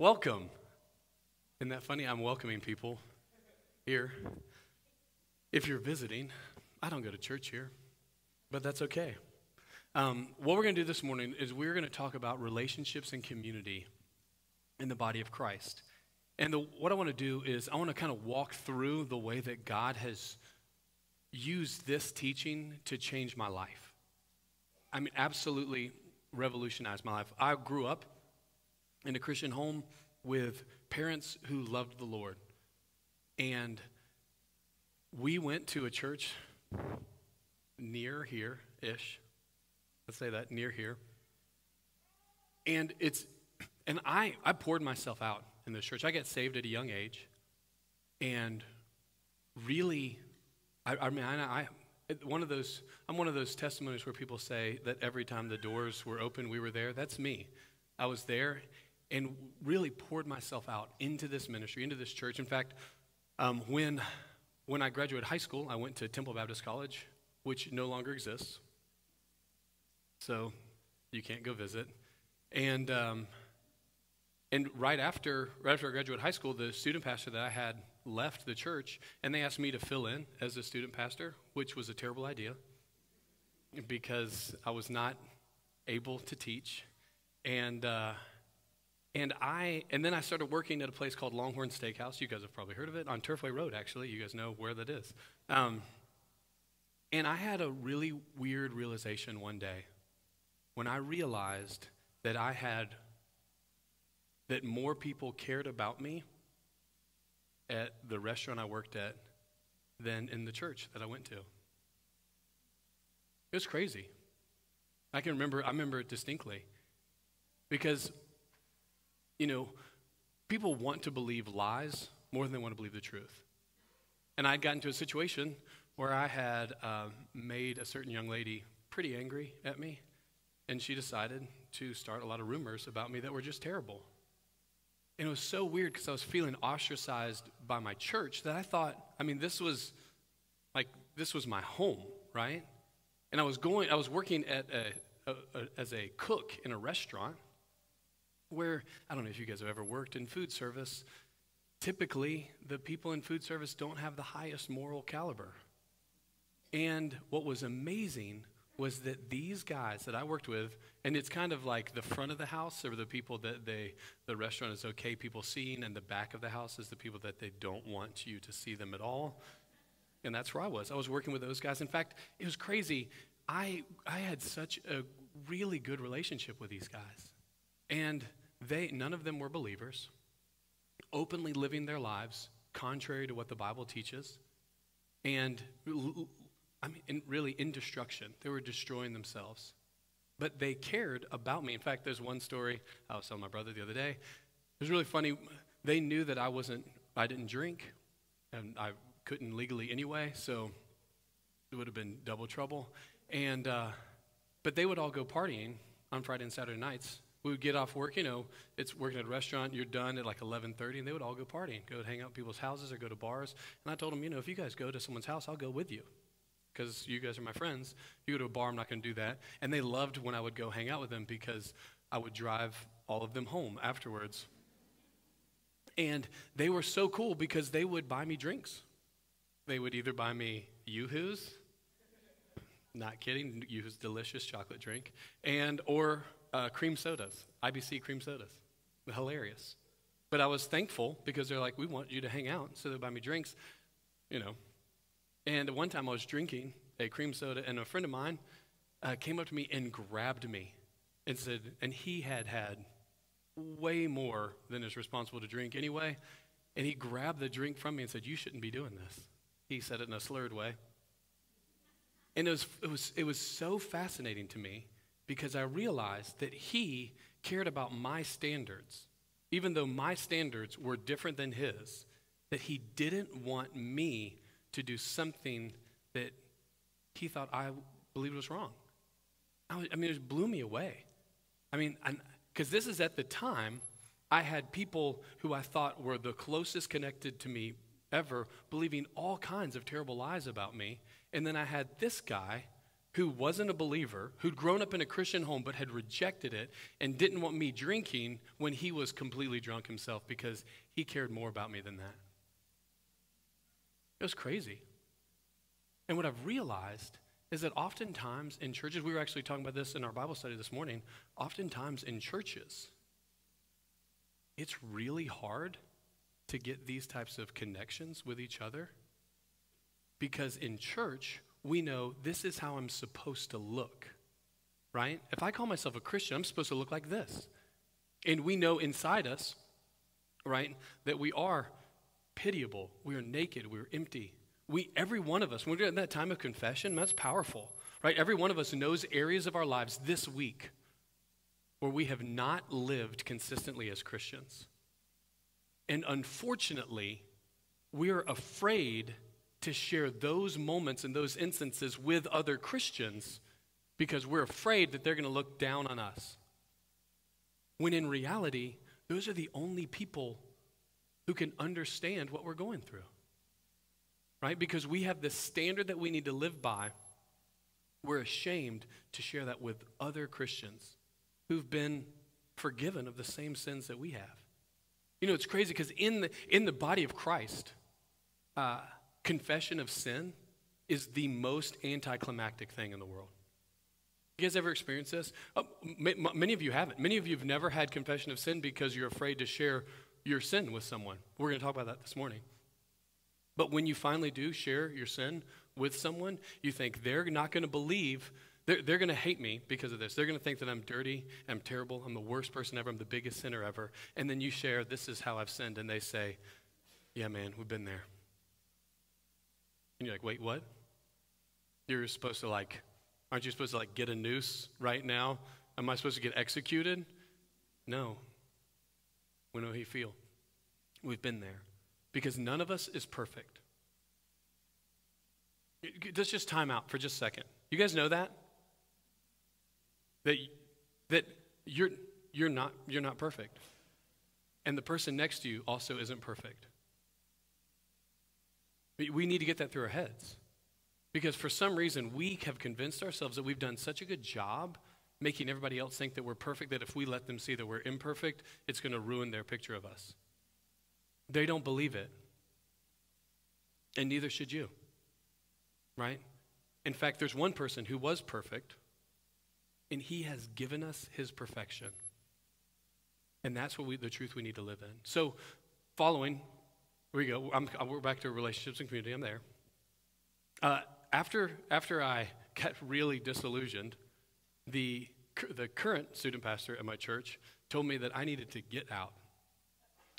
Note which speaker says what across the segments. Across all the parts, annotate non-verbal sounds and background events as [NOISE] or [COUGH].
Speaker 1: Welcome. Isn't that funny? I'm welcoming people here. If you're visiting, I don't go to church here, but that's okay. Um, what we're going to do this morning is we're going to talk about relationships and community in the body of Christ. And the, what I want to do is I want to kind of walk through the way that God has used this teaching to change my life. I mean, absolutely revolutionized my life. I grew up in a Christian home with parents who loved the Lord. And we went to a church near here ish. Let's say that, near here. And it's, and I, I poured myself out in this church. I got saved at a young age. And really, I, I mean, I, I one of those, I'm one of those testimonies where people say that every time the doors were open, we were there. That's me. I was there and really poured myself out into this ministry, into this church. In fact, um, when, when I graduated high school, I went to Temple Baptist College, which no longer exists. So you can't go visit. And, um, and right after, right after I graduated high school, the student pastor that I had left the church, and they asked me to fill in as a student pastor, which was a terrible idea because I was not able to teach. And, uh, and I and then I started working at a place called Longhorn Steakhouse. You guys have probably heard of it on Turfway Road. Actually, you guys know where that is. Um, and I had a really weird realization one day when I realized that I had that more people cared about me at the restaurant I worked at than in the church that I went to. It was crazy. I can remember I remember it distinctly because you know, people want to believe lies more than they want to believe the truth. And I'd gotten to a situation where I had uh, made a certain young lady pretty angry at me, and she decided to start a lot of rumors about me that were just terrible. And it was so weird because I was feeling ostracized by my church that I thought, I mean, this was like, this was my home, right? And I was going, I was working at a, a, a, as a cook in a restaurant where, I don't know if you guys have ever worked in food service, typically the people in food service don't have the highest moral caliber. And what was amazing was that these guys that I worked with, and it's kind of like the front of the house or the people that they, the restaurant is okay people seeing, and the back of the house is the people that they don't want you to see them at all. And that's where I was. I was working with those guys. In fact, it was crazy. I, I had such a really good relationship with these guys. And they, none of them were believers, openly living their lives contrary to what the Bible teaches, and I mean, really in destruction. They were destroying themselves. But they cared about me. In fact, there's one story I was telling my brother the other day. It was really funny. They knew that I wasn't, I didn't drink, and I couldn't legally anyway, so it would have been double trouble. And, uh, but they would all go partying on Friday and Saturday nights we would get off work, you know, it's working at a restaurant, you're done at like 11:30 and they would all go partying, go hang out at people's houses or go to bars. And I told them, you know, if you guys go to someone's house, I'll go with you. Cuz you guys are my friends. You go to a bar, I'm not going to do that. And they loved when I would go hang out with them because I would drive all of them home afterwards. And they were so cool because they would buy me drinks. They would either buy me Yoo-Hoos, not kidding, Yoo-Hoos delicious chocolate drink, and or uh, cream sodas, IBC cream sodas. Hilarious. But I was thankful because they're like, we want you to hang out. So they buy me drinks, you know. And one time I was drinking a cream soda, and a friend of mine uh, came up to me and grabbed me and said, and he had had way more than is responsible to drink anyway. And he grabbed the drink from me and said, You shouldn't be doing this. He said it in a slurred way. And it was, it was, it was so fascinating to me because I realized that he cared about my standards, even though my standards were different than his, that he didn't want me to do something that he thought I believed was wrong. I, I mean, it blew me away. I mean, because this is at the time I had people who I thought were the closest connected to me ever believing all kinds of terrible lies about me. And then I had this guy who wasn't a believer, who'd grown up in a Christian home but had rejected it and didn't want me drinking when he was completely drunk himself because he cared more about me than that. It was crazy. And what I've realized is that oftentimes in churches, we were actually talking about this in our Bible study this morning, oftentimes in churches, it's really hard to get these types of connections with each other because in church, we know this is how I'm supposed to look, right? If I call myself a Christian, I'm supposed to look like this. And we know inside us, right, that we are pitiable, we are naked, we are empty. We, every one of us, when we're in that time of confession, that's powerful, right? Every one of us knows areas of our lives this week where we have not lived consistently as Christians. And unfortunately, we are afraid to share those moments and those instances with other Christians because we're afraid that they're going to look down on us. When in reality, those are the only people who can understand what we're going through. Right? Because we have this standard that we need to live by. We're ashamed to share that with other Christians who've been forgiven of the same sins that we have. You know, it's crazy because in the, in the body of Christ, uh, confession of sin is the most anticlimactic thing in the world. You guys ever experienced this? Oh, many of you haven't. Many of you have never had confession of sin because you're afraid to share your sin with someone. We're going to talk about that this morning. But when you finally do share your sin with someone, you think they're not going to believe, they're, they're going to hate me because of this. They're going to think that I'm dirty, I'm terrible, I'm the worst person ever, I'm the biggest sinner ever. And then you share, this is how I've sinned. And they say, yeah, man, we've been there. And you're like, wait, what? You're supposed to like, aren't you supposed to like get a noose right now? Am I supposed to get executed? No. We know how you feel. We've been there. Because none of us is perfect. Let's just time out for just a second. You guys know that? That, that you're, you're, not, you're not perfect. And the person next to you also isn't perfect. We need to get that through our heads. Because for some reason, we have convinced ourselves that we've done such a good job making everybody else think that we're perfect that if we let them see that we're imperfect, it's going to ruin their picture of us. They don't believe it. And neither should you. Right? In fact, there's one person who was perfect, and he has given us his perfection. And that's what we, the truth we need to live in. So, following we go. I'm, we're back to relationships and community. I'm there. Uh, after, after I [LAUGHS] got really disillusioned, the, the current student pastor at my church told me that I needed to get out.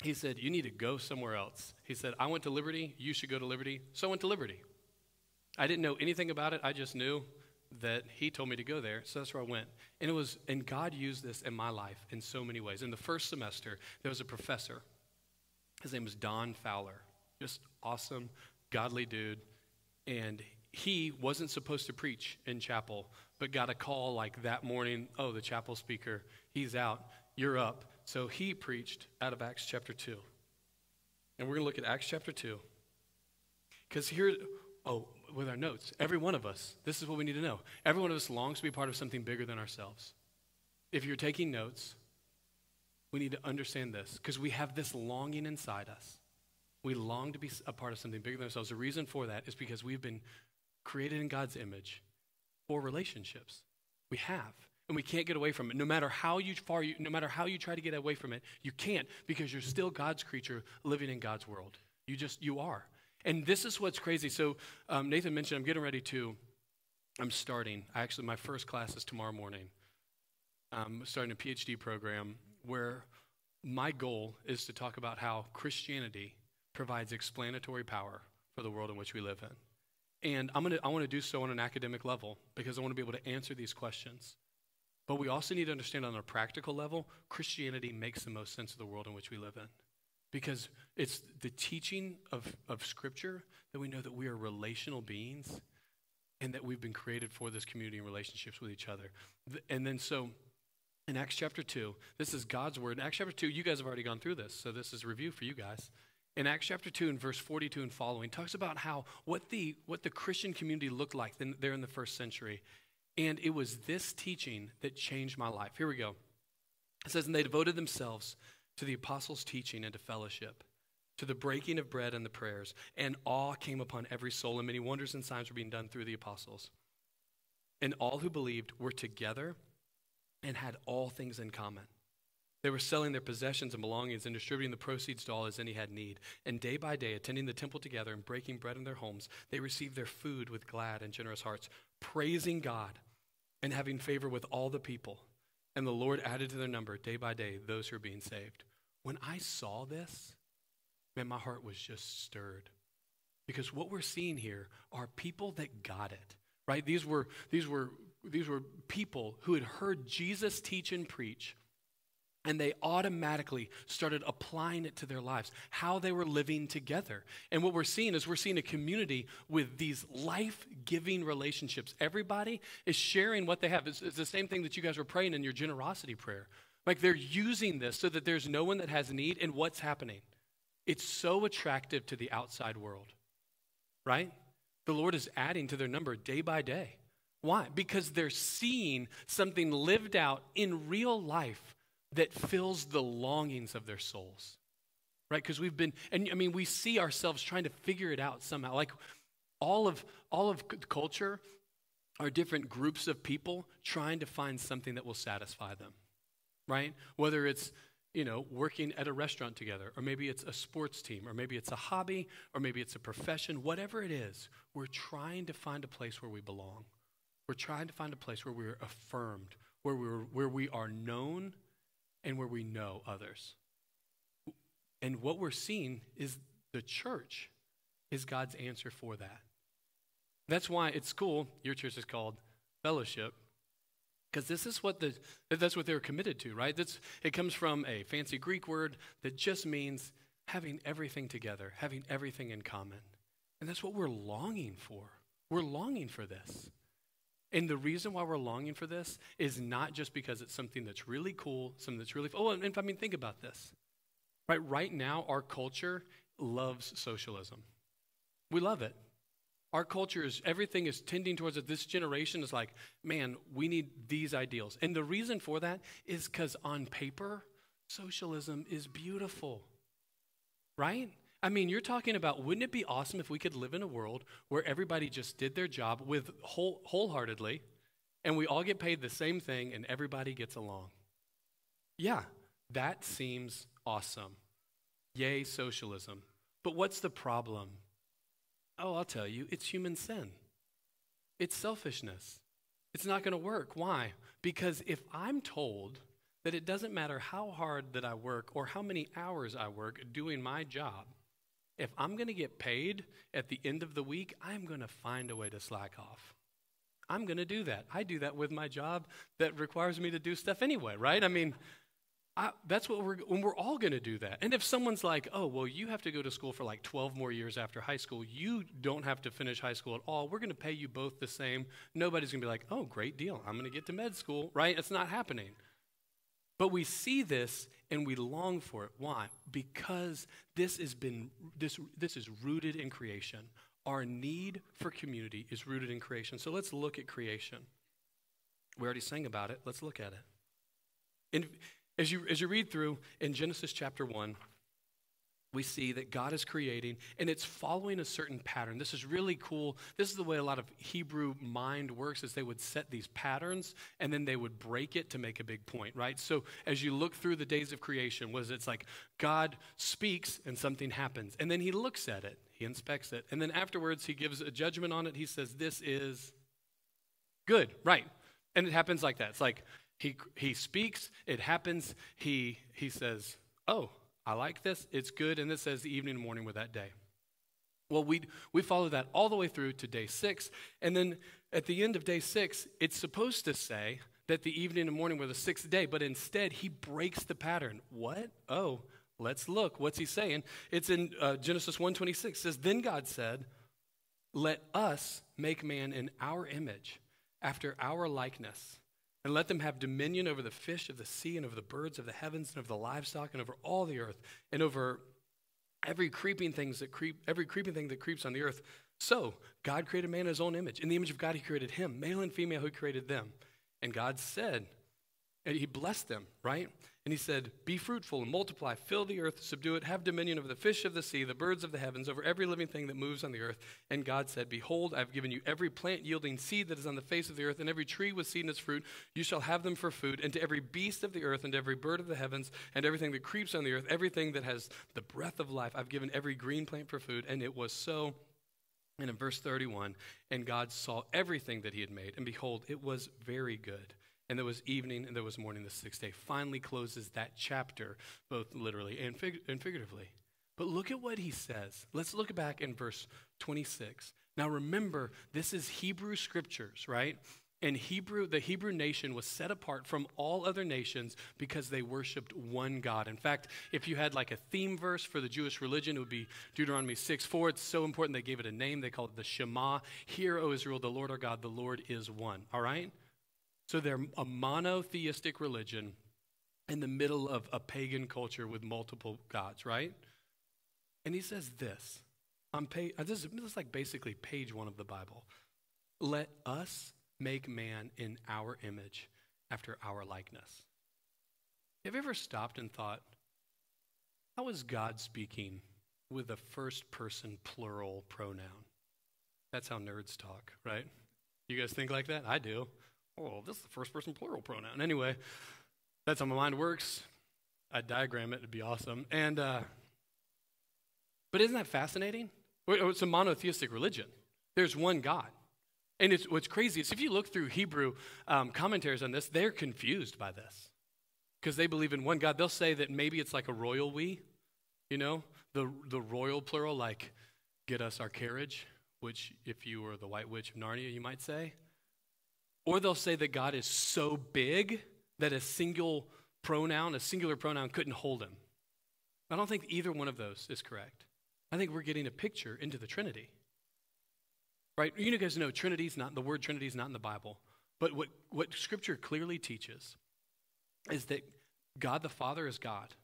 Speaker 1: He said, You need to go somewhere else. He said, I went to Liberty. You should go to Liberty. So I went to Liberty. I didn't know anything about it. I just knew that he told me to go there. So that's where I went. And it was, and God used this in my life in so many ways. In the first semester, there was a professor his name was Don Fowler. Just awesome, godly dude. And he wasn't supposed to preach in chapel, but got a call like that morning oh, the chapel speaker, he's out, you're up. So he preached out of Acts chapter 2. And we're going to look at Acts chapter 2. Because here, oh, with our notes, every one of us, this is what we need to know. Every one of us longs to be part of something bigger than ourselves. If you're taking notes, we need to understand this because we have this longing inside us. We long to be a part of something bigger than ourselves. The reason for that is because we've been created in God's image for relationships. We have. And we can't get away from it. No matter how you far you, no matter how you try to get away from it, you can't because you're still God's creature living in God's world. You just you are. And this is what's crazy. So um, Nathan mentioned I'm getting ready to. I'm starting. Actually, my first class is tomorrow morning. I'm starting a PhD program where my goal is to talk about how Christianity provides explanatory power for the world in which we live in. And I'm gonna, I want to do so on an academic level because I want to be able to answer these questions. But we also need to understand on a practical level, Christianity makes the most sense of the world in which we live in. Because it's the teaching of, of Scripture that we know that we are relational beings and that we've been created for this community and relationships with each other. And then so in Acts chapter 2. This is God's word. In Acts chapter 2, you guys have already gone through this, so this is review for you guys. In Acts chapter 2 and verse 42 and following, talks about how what the, what the Christian community looked like there in the first century. And it was this teaching that changed my life. Here we go. It says, And they devoted themselves to the apostles' teaching and to fellowship, to the breaking of bread and the prayers. And awe came upon every soul, and many wonders and signs were being done through the apostles. And all who believed were together and had all things in common. They were selling their possessions and belongings and distributing the proceeds to all as any had need. And day by day, attending the temple together and breaking bread in their homes, they received their food with glad and generous hearts, praising God and having favor with all the people. And the Lord added to their number day by day those who are being saved. When I saw this, man, my heart was just stirred. Because what we're seeing here are people that got it, right? These were, these were, these were people who had heard Jesus teach and preach and they automatically started applying it to their lives, how they were living together. And what we're seeing is we're seeing a community with these life giving relationships. Everybody is sharing what they have. It's, it's, the same thing that you guys were praying in your generosity prayer. Like they're using this so that there's no one that has need, and what's happening? It's so attractive to the outside world, right? The Lord is adding to their number day by day. Why? Because they're seeing something lived out in real life that fills the longings of their souls. Right? Because we've been, and I mean, we see ourselves trying to figure it out somehow. Like all of all of culture are different groups of people trying to find something that will satisfy them. Right? Whether it's you know, working at a restaurant together, or maybe it's a sports team, or maybe it's a hobby, or maybe it's a profession, whatever it is, we're trying to find a place where we belong. We're trying to find a place where we're affirmed, where, we're, where we are known and where we know others. And what we're seeing is the church is God's answer for that. That's why it's cool. Your church is called fellowship because this is what the that's what they're committed to, right? That's it comes from a fancy Greek word that just means having everything together, having everything in common. And that's what we're longing for. We're longing for this. And the reason why we're longing for this is not just because it's something that's really cool, something that's really, oh, and I mean, think about this. Right, right now, our culture loves socialism. We love it. Our culture is, everything is tending towards it. This generation is like, man, we need these ideals. And the reason for that is because on paper, socialism is beautiful, right? I mean, you're talking about wouldn't it be awesome if we could live in a world where everybody just did their job with whole, wholeheartedly and we all get paid the same thing and everybody gets along? Yeah, that seems awesome. Yay, socialism. But what's the problem? Oh, I'll tell you, it's human sin. It's selfishness. It's not going to work. Why? Because if I'm told that it doesn't matter how hard that I work or how many hours I work doing my job, if I'm going to get paid at the end of the week, I'm going to find a way to slack off. I'm going to do that. I do that with my job that requires me to do stuff anyway, right? I mean, I, that's what we're, when we're all going to do that. And if someone's like, oh, well, you have to go to school for like 12 more years after high school, you don't have to finish high school at all. We're going to pay you both the same. Nobody's going to be like, oh, great deal. I'm going to get to med school, right? It's not happening. But we see this and we long for it. Why? Because this has been this this is rooted in creation. Our need for community is rooted in creation. So let's look at creation. We already sang about it. Let's look at it. And as you as you read through in Genesis chapter 1, we see that God is creating and it's following a certain pattern. This is really cool. This is the way a lot of Hebrew mind works is they would set these patterns and then they would break it to make a big point, right? So as you look through the days of creation, was it's like God speaks and something happens and then he looks at it, he inspects it, and then afterwards he gives a judgment on it. He says this is good, right? And it happens like that. It's like he he speaks, it happens, he he says, "Oh, I like this, it's good, and this says evening and morning were that day. Well, we, we follow that all the way through to day six. And then at the end of day six, it's supposed to say that the evening and morning were the sixth day, but instead he breaks the pattern. What? Oh, let's look. What's he saying? It's in uh, Genesis 1.26. says, Then God said, Let us make man in our image, after our likeness and let them have dominion over the fish of the sea and over the birds of the heavens and over the livestock and over all the earth and over every creeping things that creep every creeping thing that creeps on the earth So, God created man in his own image. In the image of God, he created him. Male and female, he created them. And God said, and he blessed them, right? And he said, Be fruitful and multiply, fill the earth, subdue it, have dominion over the fish of the sea, the birds of the heavens, over every living thing that moves on the earth. And God said, Behold, I have given you every plant yielding seed that is on the face of the earth, and every tree with seed in its fruit. You shall have them for food. And to every beast of the earth, and to every bird of the heavens, and everything that creeps on the earth, everything that has the breath of life, I've given every green plant for food. And it was so. And in verse 31, and God saw everything that he had made, and behold, it was very good. And there was evening and there was morning the sixth day. Finally closes that chapter, both literally and, fig- and figuratively. But look at what he says. Let's look back in verse 26. Now remember, this is Hebrew scriptures, right? And Hebrew, the Hebrew nation was set apart from all other nations because they worshiped one God. In fact, if you had like a theme verse for the Jewish religion, it would be Deuteronomy 6 4. It's so important they gave it a name. They called it the Shema. Hear, O Israel, the Lord our God, the Lord is one. All right? So they're a monotheistic religion in the middle of a pagan culture with multiple gods, right? And he says this on page, uh, this is like basically page one of the Bible. Let us make man in our image after our likeness. Have you ever stopped and thought, how is God speaking with a first person plural pronoun? That's how nerds talk, right? You guys think like that? I do oh, this is the first person plural pronoun. Anyway, that's how my mind works. I'd diagram it, it'd be awesome. And, uh, but isn't that fascinating? It's a monotheistic religion. There's one God. And it's, what's crazy is if you look through Hebrew um, commentaries on this, they're confused by this because they believe in one God. They'll say that maybe it's like a royal we, you know, the, the royal plural, like get us our carriage, which if you were the white witch of Narnia, you might say. Or they'll say that God is so big that a single pronoun, a singular pronoun, couldn't hold him. I don't think either one of those is correct. I think we're getting a picture into the Trinity. Right? You guys know Trinity's not the word Trinity is not in the Bible. But what, what Scripture clearly teaches is that God the Father is God,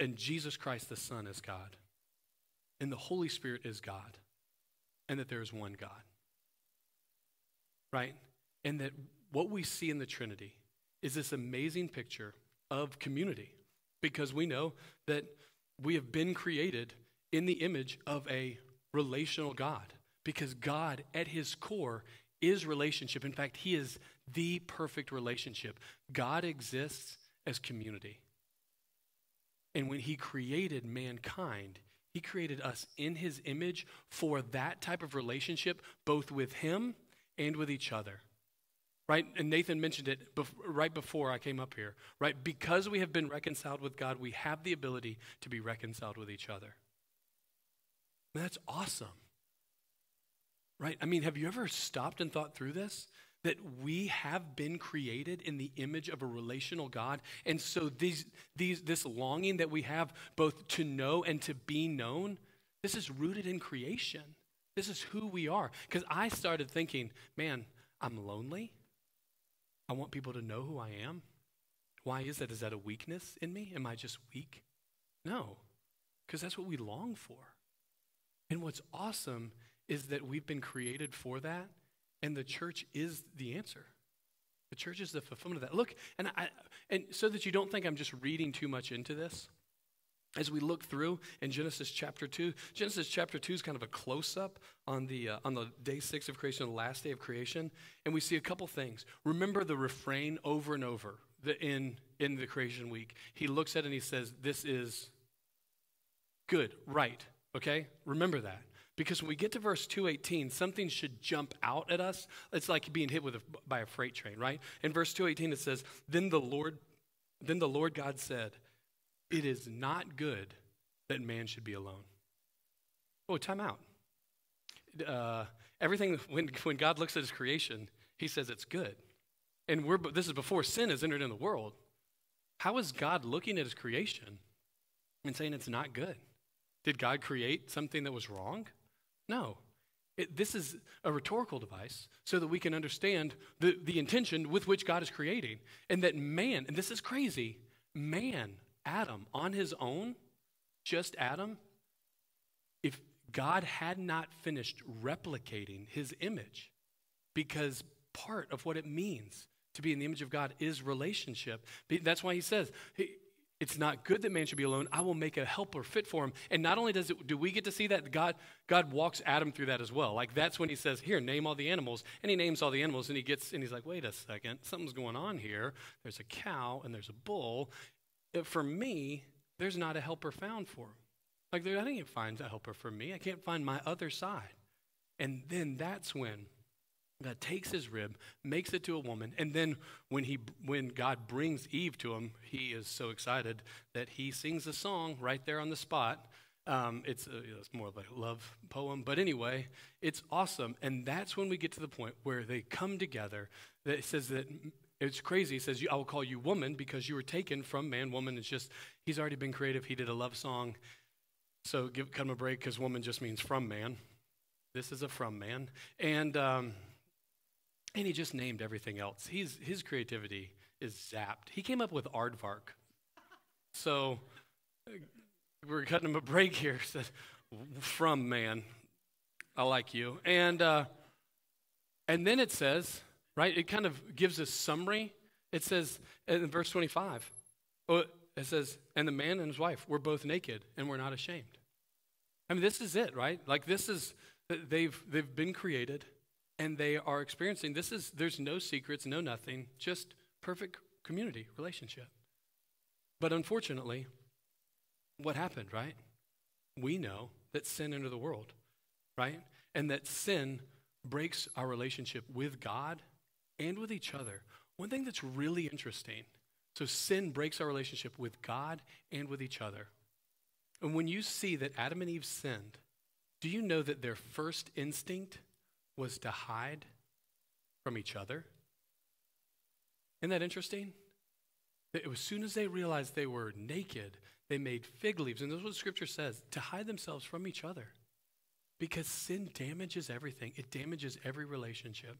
Speaker 1: and Jesus Christ the Son is God, and the Holy Spirit is God, and that there is one God right? And that what we see in the Trinity is this amazing picture of community because we know that we have been created in the image of a relational God because God, at his core, is relationship. In fact, he is the perfect relationship. God exists as community. And when he created mankind, he created us in his image for that type of relationship, both with him and with each other. Right? And Nathan mentioned it bef- right before I came up here. Right? Because we have been reconciled with God, we have the ability to be reconciled with each other. And that's awesome. Right? I mean, have you ever stopped and thought through this? That we have been created in the image of a relational God. And so these, these, this longing that we have both to know and to be known, this is rooted in creation. This is who we are. Because I started thinking, man, I'm lonely. I want people to know who I am. Why is that? Is that a weakness in me? Am I just weak? No, because that's what we long for. And what's awesome is that we've been created for that, and the church is the answer. The church is the fulfillment of that. Look, and I, and so that you don't think I'm just reading too much into this, as we look through in Genesis chapter 2, Genesis chapter 2 is kind of a close up on the, uh, on the day six of creation, the last day of creation. And we see a couple things. Remember the refrain over and over the, in, in the creation week. He looks at it and he says, This is good, right. Okay? Remember that. Because when we get to verse 218, something should jump out at us. It's like being hit with a, by a freight train, right? In verse 218, it says, Then the Lord, then the Lord God said, it is not good that man should be alone. Oh, time out. Uh, everything, when, when God looks at his creation, he says it's good. And we're, this is before sin has entered in the world. How is God looking at his creation and saying it's not good? Did God create something that was wrong? No. It, this is a rhetorical device so that we can understand the, the intention with which God is creating. And that man, and this is crazy, man Adam on his own, just Adam, if God had not finished replicating his image because part of what it means to be in the image of God is relationship. That's why he says, it's not good that man should be alone. I will make a helper fit for him. And not only does it do we get to see that, God, God walks Adam through that as well. Like that's when he says, Here, name all the animals. And he names all the animals and he gets and he's like, wait a second, something's going on here. There's a cow and there's a bull. Uh, for me, there's not a helper found for him. Like I can't find a helper for me. I can't find my other side. And then that's when God takes his rib, makes it to a woman, and then when he when God brings Eve to him, he is so excited that he sings a song right there on the spot. Um, it's, a, it's more of a love poem, but anyway, it's awesome, and that's when we get to the point where they come together. That it says that it's crazy. He says, "I will call you woman because you were taken from man." Woman It's just he's already been creative. He did a love song so give cut him a break because woman just means from man. This is a from man. And, um, and he just named everything else. He's, his creativity is zapped. He came up with aardvark. So we're cutting him a break here. [LAUGHS] Said, from man. I like you. And, uh, and then it says, right, it kind of gives a summary. It says in verse 25, it says, and the man and his wife were both naked and were not ashamed. I mean, this is it, right? Like this is they've they've been created and they are experiencing this is there's no secrets, no nothing, just perfect community relationship. But unfortunately, what happened, right? We know that sin entered the world, right? And that sin breaks our relationship with God and with each other. One thing that's really interesting so sin breaks our relationship with God and with each other. And when you see that Adam and Eve sinned, do you know that their first instinct was to hide from each other? Isn't that interesting? That as soon as they realized they were naked, they made fig leaves. And this is what Scripture says to hide themselves from each other. Because sin damages everything, it damages every relationship.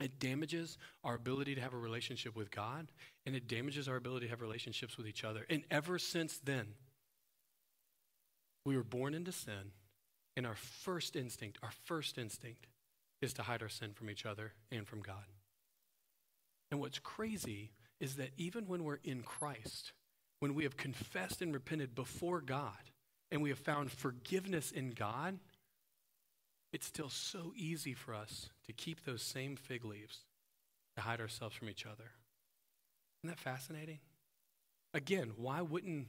Speaker 1: It damages our ability to have a relationship with God, and it damages our ability to have relationships with each other. And ever since then, we were born into sin, and our first instinct, our first instinct, is to hide our sin from each other and from God. And what's crazy is that even when we're in Christ, when we have confessed and repented before God, and we have found forgiveness in God, it's still so easy for us to keep those same fig leaves, to hide ourselves from each other. Isn't that fascinating? Again, why wouldn't,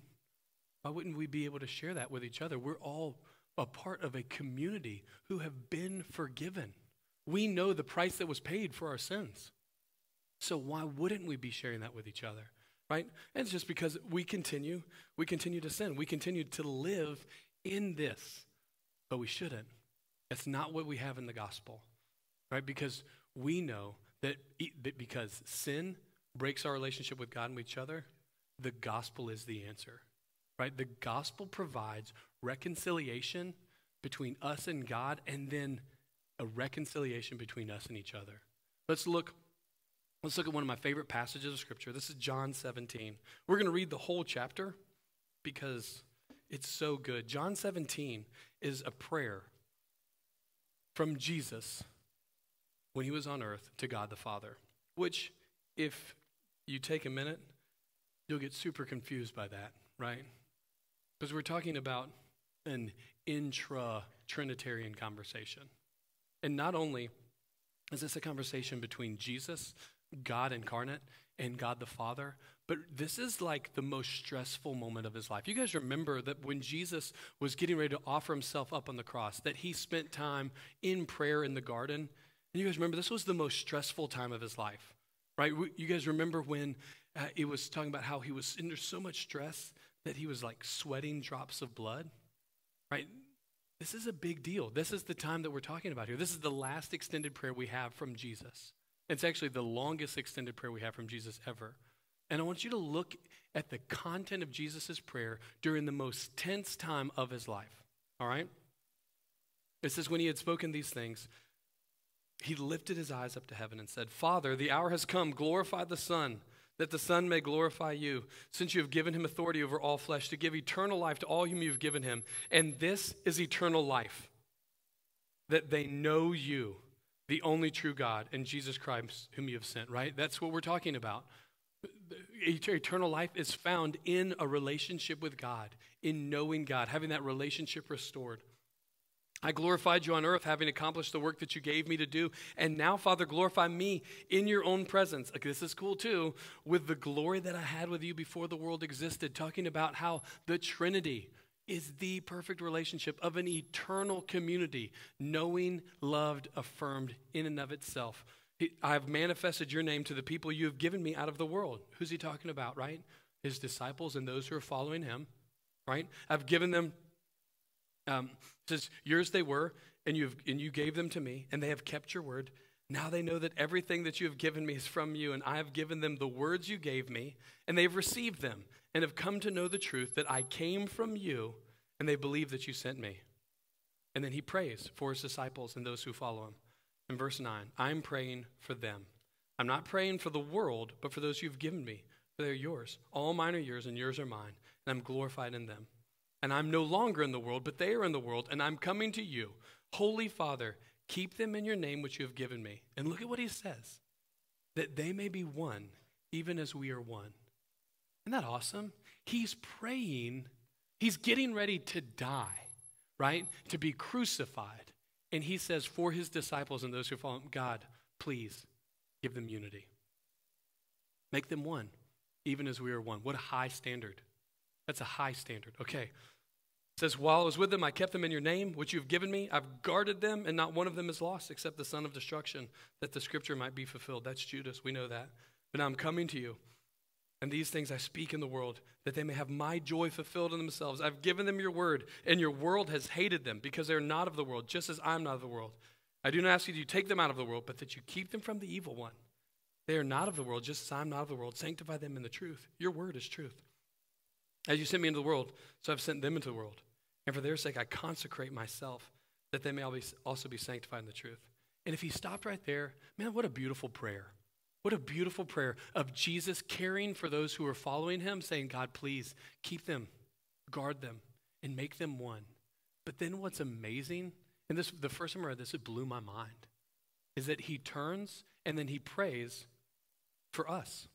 Speaker 1: why wouldn't we be able to share that with each other? We're all a part of a community who have been forgiven. We know the price that was paid for our sins. So why wouldn't we be sharing that with each other? Right? And it's just because we continue, we continue to sin. We continue to live in this, but we shouldn't. That's not what we have in the gospel, right? Because we know that, that because sin breaks our relationship with God and with each other, the gospel is the answer, right? The gospel provides reconciliation between us and God and then a reconciliation between us and each other. Let's look let's look at one of my favorite passages of scripture. This is John 17. We're going to read the whole chapter because it's so good. John 17 is a prayer from Jesus when he was on earth to God the Father, which, if you take a minute, you'll get super confused by that, right? Because we're talking about an intra Trinitarian conversation. And not only is this a conversation between Jesus, God incarnate, and God the Father, but this is like the most stressful moment of his life. You guys remember that when Jesus was getting ready to offer himself up on the cross, that he spent time in prayer in the garden. And you guys remember this was the most stressful time of his life, right? You guys remember when uh, it was talking about how he was under so much stress that he was like sweating drops of blood, right? This is a big deal. This is the time that we're talking about here. This is the last extended prayer we have from Jesus. It's actually the longest extended prayer we have from Jesus ever. And I want you to look at the content of Jesus' prayer during the most tense time of his life. All right? It says, when he had spoken these things, he lifted his eyes up to heaven and said, Father, the hour has come. Glorify the Son, that the Son may glorify you, since you have given him authority over all flesh, to give eternal life to all whom you have given him. And this is eternal life, that they know you, the only true God, and Jesus Christ, whom you have sent, right? That's what we're talking about. Eternal life is found in a relationship with God, in knowing God, having that relationship restored. I glorified you on earth, having accomplished the work that you gave me to do. And now, Father, glorify me in your own presence. Like, this is cool too, with the glory that I had with you before the world existed, talking about how the Trinity is the perfect relationship of an eternal community, knowing, loved, affirmed in and of itself. I have manifested your name to the people you have given me out of the world. Who's he talking about, right? His disciples and those who are following him, right? I've given them um, says, Yours they were, and, you've, and you gave them to me, and they have kept your word. Now they know that everything that you have given me is from you, and I have given them the words you gave me, and they've received them, and have come to know the truth that I came from you, and they believe that you sent me. And then he prays for his disciples and those who follow him. In verse 9, I'm praying for them. I'm not praying for the world, but for those you've given me, for they're yours. All mine are yours, and yours are mine, and I'm glorified in them. And I'm no longer in the world, but they are in the world, and I'm coming to you. Holy Father, keep them in your name which you have given me. And look at what he says that they may be one, even as we are one. Isn't that awesome? He's praying, he's getting ready to die, right? To be crucified. And he says, for his disciples and those who follow him, God, please give them unity. Make them one, even as we are one. What a high standard. That's a high standard. Okay. It says, While I was with them, I kept them in your name, which you've given me. I've guarded them, and not one of them is lost except the son of destruction, that the scripture might be fulfilled. That's Judas. We know that. But now I'm coming to you. And these things I speak in the world, that they may have my joy fulfilled in themselves. I've given them your word, and your world has hated them because they're not of the world, just as I'm not of the world. I do not ask you to take them out of the world, but that you keep them from the evil one. They are not of the world, just as I'm not of the world. Sanctify them in the truth. Your word is truth. As you sent me into the world, so I've sent them into the world. And for their sake, I consecrate myself that they may also be sanctified in the truth. And if he stopped right there, man, what a beautiful prayer. What a beautiful prayer of Jesus caring for those who are following him, saying, God, please keep them, guard them, and make them one. But then what's amazing, and this the first time I read this, it blew my mind, is that he turns and then he prays for us.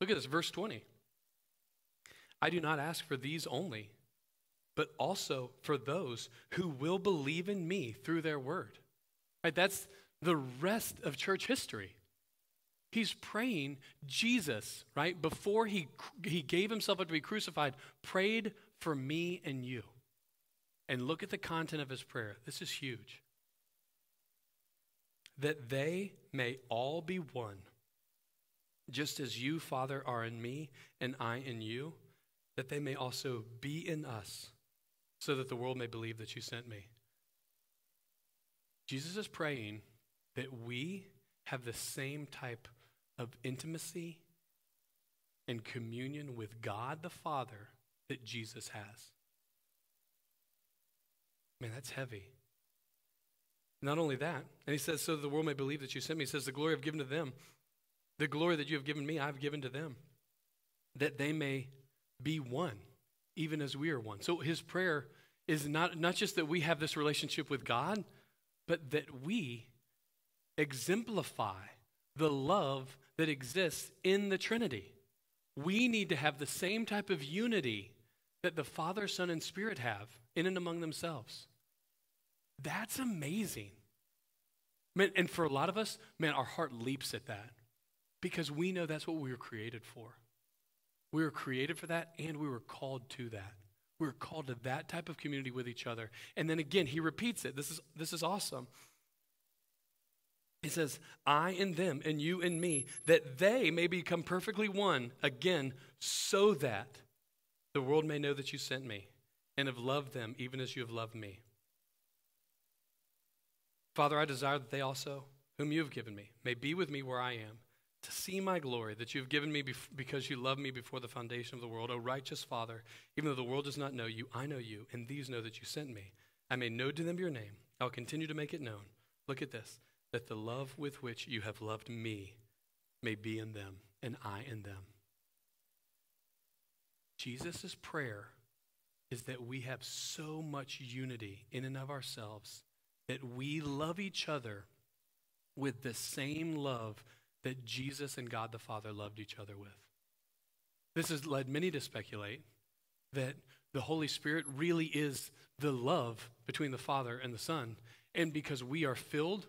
Speaker 1: Look at this, verse 20. I do not ask for these only, but also for those who will believe in me through their word. Right? That's the rest of church history. He's praying Jesus, right? Before he, he gave himself up to be crucified, prayed for me and you. And look at the content of his prayer. This is huge. That they may all be one, just as you, Father, are in me and I in you that they may also be in us, so that the world may believe that you sent me. Jesus is praying that we have the same type of intimacy and communion with God the Father that Jesus has. Man, that's heavy. Not only that, and he says, so that the world may believe that you sent me. He says, the glory I've given to them, the glory that you have given me, I've given to them, that they may be one, even as we are one. So his prayer is not, not just that we have this relationship with God, but that we exemplify the love that exists in the Trinity. We need to have the same type of unity that the Father, Son, and Spirit have in and among themselves. That's amazing. Man, and for a lot of us, man, our heart leaps at that because we know that's what we were created for. We were created for that and we were called to that. We were called to that type of community with each other. And then again, he repeats it. This is, this is awesome. He says, I and them, and you and me, that they may become perfectly one again, so that the world may know that you sent me and have loved them even as you have loved me. Father, I desire that they also, whom you have given me, may be with me where I am to see my glory that you've given me because you loved me before the foundation of the world. O righteous Father, even though the world does not know you, I know you, and these know that you sent me. I may know to them your name. I'll continue to make it known. Look at this that the love with which you have loved me may be in them, and I in them. Jesus' prayer is that we have so much unity in and of ourselves that we love each other with the same love that Jesus and God the Father loved each other with. This has led many to speculate that the Holy Spirit really is the love between the Father and the Son. And because we are filled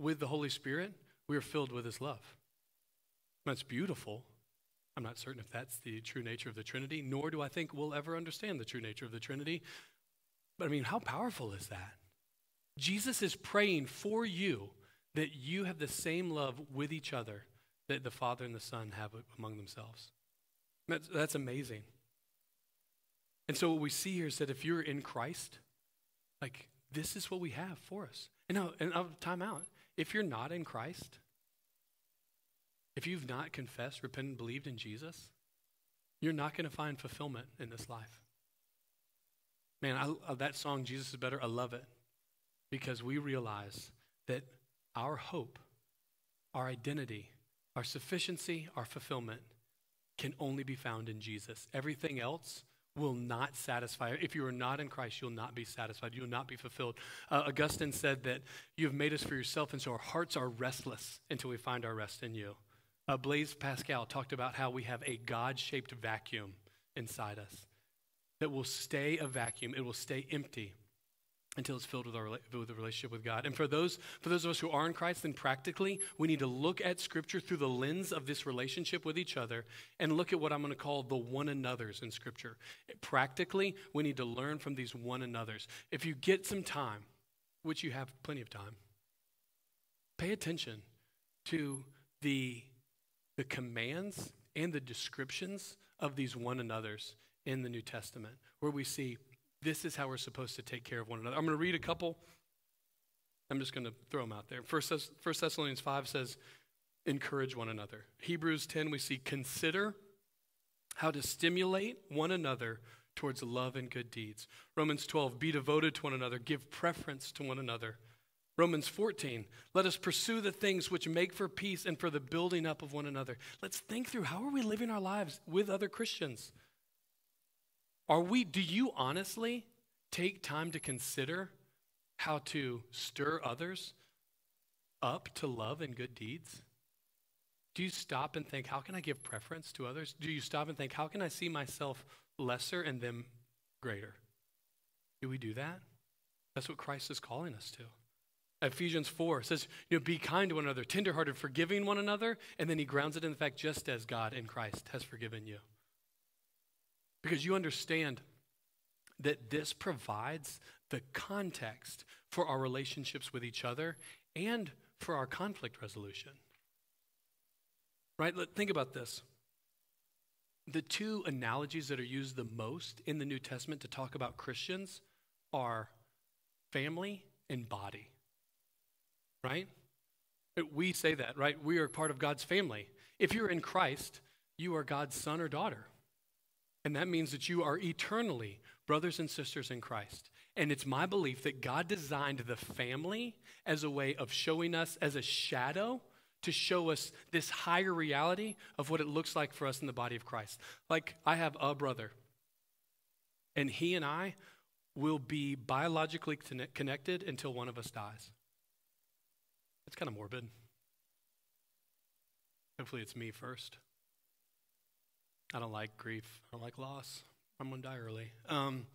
Speaker 1: with the Holy Spirit, we are filled with His love. That's beautiful. I'm not certain if that's the true nature of the Trinity, nor do I think we'll ever understand the true nature of the Trinity. But I mean, how powerful is that? Jesus is praying for you that you have the same love with each other that the Father and the Son have among themselves. That's, that's amazing. And so what we see here is that if you're in Christ, like this is what we have for us. And now, and I'll time out. If you're not in Christ, if you've not confessed, repented, believed in Jesus, you're not going to find fulfillment in this life. Man, I, that song, Jesus is Better, I love it because we realize that our hope, our identity, our sufficiency, our fulfillment can only be found in Jesus. Everything else will not satisfy. If you are not in Christ, you'll not be satisfied. You will not be fulfilled. Uh, Augustine said that you have made us for yourself, and so our hearts are restless until we find our rest in you. Uh, Blaise Pascal talked about how we have a God shaped vacuum inside us that will stay a vacuum, it will stay empty until it's filled with, our, with a relationship with God. And for those, for those of us who are in Christ, then practically, we need to look at Scripture through the lens of this relationship with each other and look at what I'm going to call the one another's in Scripture. Practically, we need to learn from these one another's. If you get some time, which you have plenty of time, pay attention to the, the commands and the descriptions of these one another's in the New Testament, where we see this is how we're supposed to take care of one another. I'm going to read a couple. I'm just going to throw them out there. First, First Thessalonians 5 says, encourage one another. Hebrews 10, we see, consider how to stimulate one another towards love and good deeds. Romans 12, be devoted to one another, give preference to one another. Romans 14, let us pursue the things which make for peace and for the building up of one another. Let's think through how are we living our lives with other Christians? Are we, do you honestly take time to consider how to stir others up to love and good deeds? Do you stop and think, how can I give preference to others? Do you stop and think, how can I see myself lesser and them greater? Do we do that? That's what Christ is calling us to. Ephesians 4 says, you know, be kind to one another, tenderhearted, forgiving one another, and then he grounds it in the fact just as God in Christ has forgiven you. Because you understand that this provides the context for our relationships with each other and for our conflict resolution. Right? Think about this. The two analogies that are used the most in the New Testament to talk about Christians are family and body. Right? We say that, right? We are part of God's family. If you're in Christ, you are God's son or daughter. And that means that you are eternally brothers and sisters in Christ. And it's my belief that God designed the family as a way of showing us as a shadow to show us this higher reality of what it looks like for us in the body of Christ. Like, I have a brother, and he and I will be biologically connected until one of us dies. It's kind of morbid. Hopefully, it's me first. I don't like grief. I don't like loss. I'm going to die early. Um,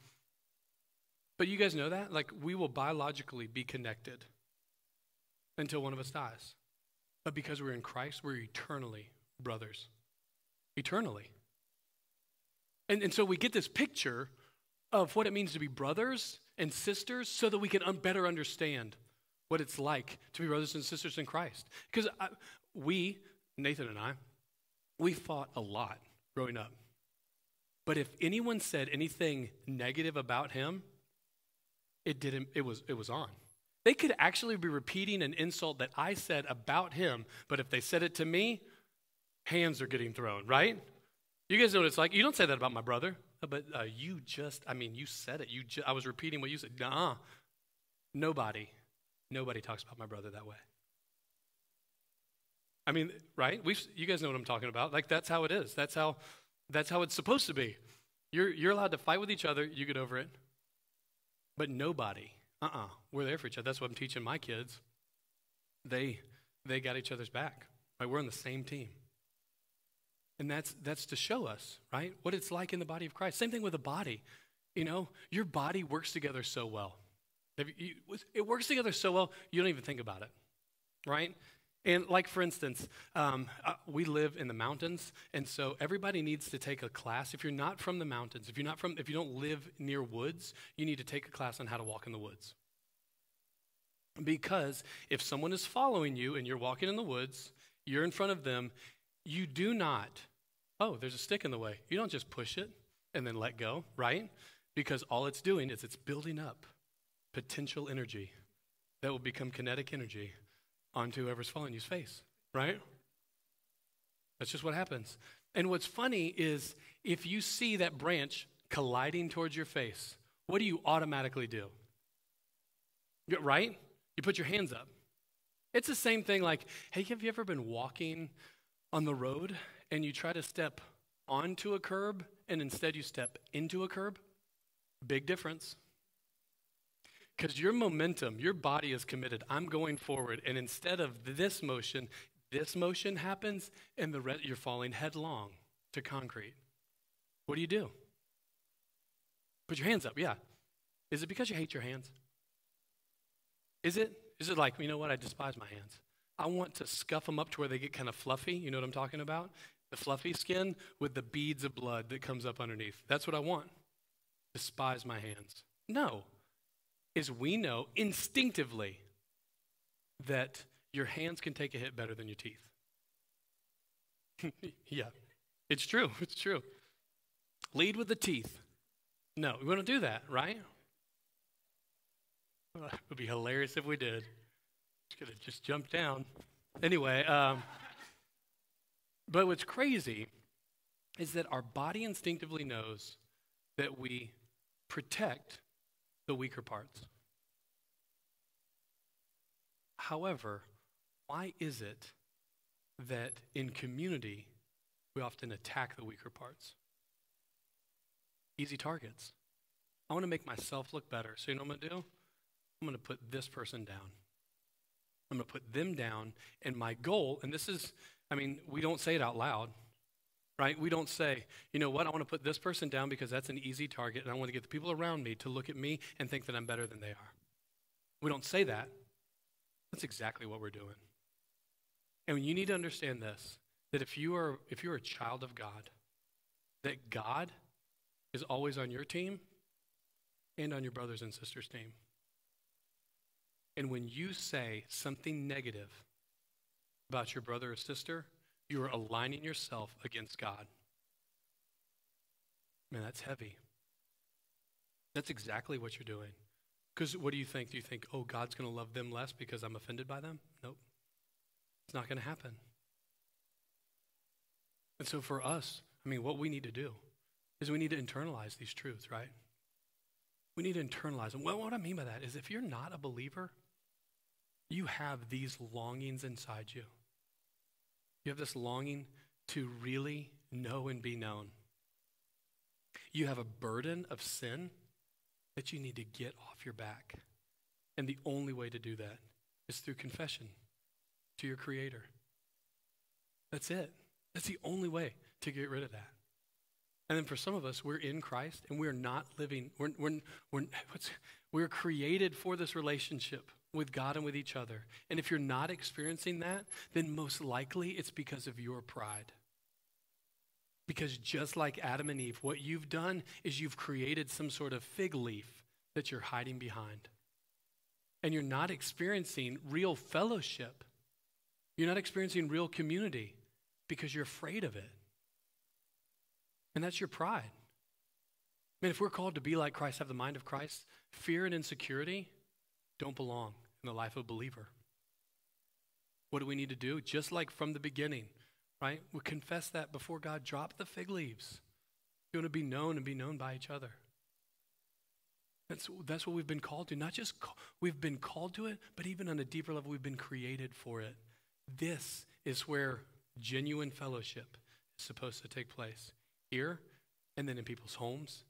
Speaker 1: but you guys know that? Like, we will biologically be connected until one of us dies. But because we're in Christ, we're eternally brothers. Eternally. And, and so we get this picture of what it means to be brothers and sisters so that we can un- better understand what it's like to be brothers and sisters in Christ. Because we, Nathan and I, we fought a lot growing up. But if anyone said anything negative about him, it didn't it was it was on. They could actually be repeating an insult that I said about him, but if they said it to me, hands are getting thrown, right? You guys know what it's like. You don't say that about my brother, but uh, you just, I mean, you said it. You, ju- I was repeating what you said. Nah, nobody, nobody talks about my brother that way. I mean, right? We you guys know what I'm talking about. Like that's how it is. That's how that's how it's supposed to be. You're you're allowed to fight with each other, you get over it. But nobody, uh-uh, we're there for each other. That's what I'm teaching my kids. They they got each other's back. Right? We're on the same team. And that's that's to show us, right? What it's like in the body of Christ. Same thing with the body. You know, your body works together so well. It works together so well, you don't even think about it, right? And like for instance, um, uh, we live in the mountains, and so everybody needs to take a class. If you're not from the mountains, if you're not from, if you don't live near woods, you need to take a class on how to walk in the woods. Because if someone is following you and you're walking in the woods, you're in front of them, you do not, oh, there's a stick in the way. You don't just push it and then let go, right? Because all it's doing is it's building up potential energy that will become kinetic energy onto whoever's following you's face, right? That's just what happens. And what's funny is if you see that branch colliding towards your face, what do you automatically do? Right? You put your hands up. It's the same thing like, hey, have you ever been walking on the road and you try to step onto a curb and instead you step into a curb? Big difference. Because your momentum, your body is committed. I'm going forward. And instead of this motion, this motion happens, and the re- you're falling headlong to concrete. What do you do? Put your hands up, yeah. Is it because you hate your hands? Is it? Is it like, you know what, I despise my hands? I want to scuff them up to where they get kind of fluffy. You know what I'm talking about? The fluffy skin with the beads of blood that comes up underneath. That's what I want. Despise my hands. No is we know instinctively that your hands can take a hit better than your teeth. [LAUGHS] yeah, it's true. [LAUGHS] It's true. Lead with the teeth. No, we don't do that, right? [LAUGHS] It would be hilarious if we did. Could have just jumped down. Anyway, um, but what's crazy is that our body instinctively knows that we protect the weaker parts. However, why is it that in community we often attack the weaker parts? Easy targets. I want to make myself look better. So, you know what I'm going to do? I'm going to put this person down. I'm going to put them down. And my goal, and this is, I mean, we don't say it out loud, right? We don't say, you know what, I want to put this person down because that's an easy target, and I want to get the people around me to look at me and think that I'm better than they are. We don't say that. That's exactly what we're doing. And you need to understand this that if you are if you're a child of God, that God is always on your team and on your brothers and sisters' team. And when you say something negative about your brother or sister, you are aligning yourself against God. Man, that's heavy. That's exactly what you're doing. Because what do you think? Do you think, oh, God's going to love them less because I'm offended by them? Nope. It's not going to happen. And so for us, I mean, what we need to do is we need to internalize these truths, right? We need to internalize them. Well, what I mean by that is if you're not a believer, you have these longings inside you. You have this longing to really know and be known. You have a burden of sin that you need to get off your back. And the only way to do that is through confession to your Creator. That's it. That's the only way to get rid of that. And then for some of us, we're in Christ and we're not living, we're, we're, we're, we're created for this relationship with God and with each other. And if you're not experiencing that, then most likely it's because of your pride. Because just like Adam and Eve, what you've done is you've created some sort of fig leaf that you're hiding behind. And you're not experiencing real fellowship. You're not experiencing real community because you're afraid of it. And that's your pride. I mean, if we're called to be like Christ, have the mind of Christ, fear and insecurity don't belong in the life of a believer. What do we need to do? Just like from the beginning, right? We confess that before God. Drop the fig leaves. You want to be known and be known by each other. That's, that's what we've been called to. Not just call, we've been called to it, but even on a deeper level, we've been created for it. This is where genuine fellowship is supposed to take place. Here, and then in people's homes,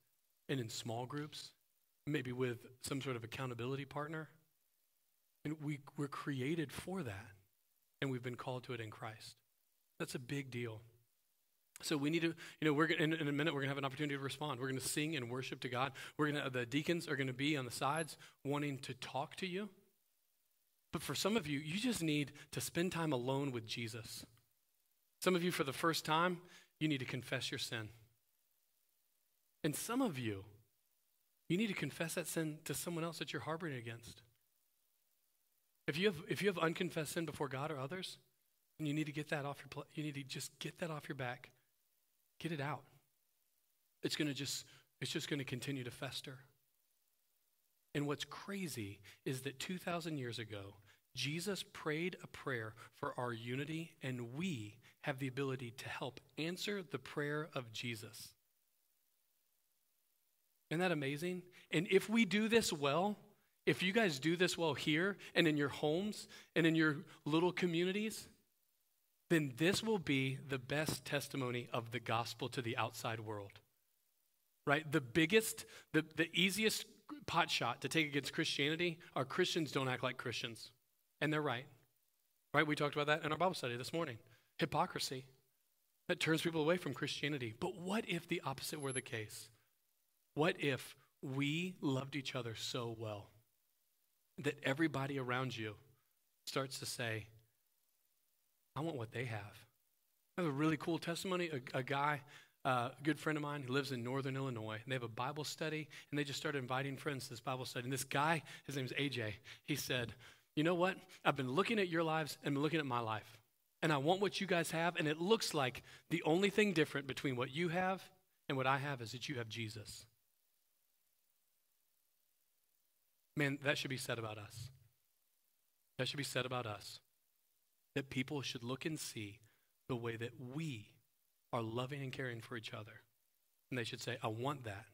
Speaker 1: and in small groups, maybe with some sort of accountability partner. And we, we're created for that, and we've been called to it in Christ. That's a big deal. So we need to, you know, we're gonna, in, in a minute we're gonna have an opportunity to respond. We're gonna sing and worship to God. We're gonna the deacons are gonna be on the sides wanting to talk to you. But for some of you, you just need to spend time alone with Jesus. Some of you, for the first time, you need to confess your sin. And some of you, you need to confess that sin to someone else that you're harboring against. If you have, if you have unconfessed sin before God or others, and you need to get that off your pl- you need to just get that off your back. Get it out. It's going to just it's just going to continue to fester. And what's crazy is that 2000 years ago, Jesus prayed a prayer for our unity and we have the ability to help answer the prayer of Jesus. Isn't that amazing? And if we do this well, if you guys do this well here and in your homes and in your little communities, then this will be the best testimony of the gospel to the outside world. Right? The biggest, the, the easiest pot shot to take against Christianity are Christians don't act like Christians. And they're right. Right? We talked about that in our Bible study this morning. Hypocrisy that turns people away from Christianity. But what if the opposite were the case? What if we loved each other so well that everybody around you starts to say, I want what they have? I have a really cool testimony. A, a guy, uh, a good friend of mine who lives in northern Illinois, and they have a Bible study, and they just started inviting friends to this Bible study. And this guy, his name's AJ, he said, You know what? I've been looking at your lives and been looking at my life, and I want what you guys have, and it looks like the only thing different between what you have and what I have is that you have Jesus. Man, that should be said about us. That should be said about us. That people should look and see the way that we are loving and caring for each other. And they should say, I want that.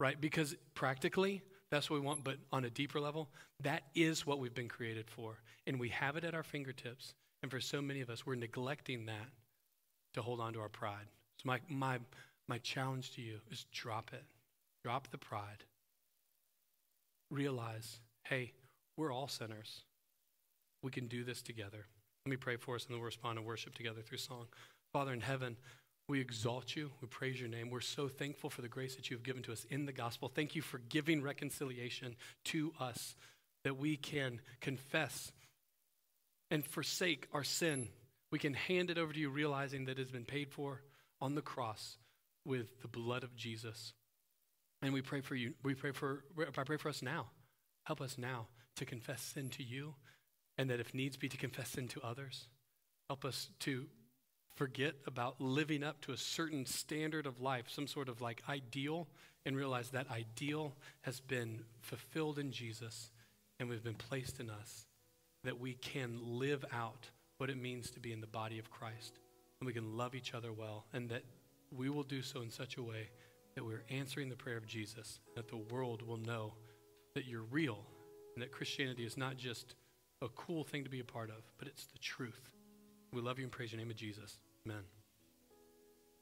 Speaker 1: Right? Because practically, that's what we want. But on a deeper level, that is what we've been created for. And we have it at our fingertips. And for so many of us, we're neglecting that to hold on to our pride. So, my, my, my challenge to you is drop it. Drop the pride realize hey, we're all sinners. We can do this together. Let me pray for us and then we'll respond and worship together through song. Father in heaven, we exalt you. We praise your name. We're so thankful for the grace that you've given to us in the gospel. Thank you for giving reconciliation to us that we can confess and forsake our sin. We can hand it over to you, realizing that it has been paid for on the cross with the blood of Jesus. And we pray for you. We pray for, I pray for us now. Help us now to confess sin to you, and that if needs be, to confess sin to others. Help us to forget about living up to a certain standard of life, some sort of like ideal, and realize that ideal has been fulfilled in Jesus and we've been placed in us, that we can live out what it means to be in the body of Christ, and we can love each other well, and that we will do so in such a way that we're answering the prayer of Jesus, that the world will know that you're real and that Christianity is not just a cool thing to be a part of, but it's the truth. We love you and praise your name of Jesus. Amen.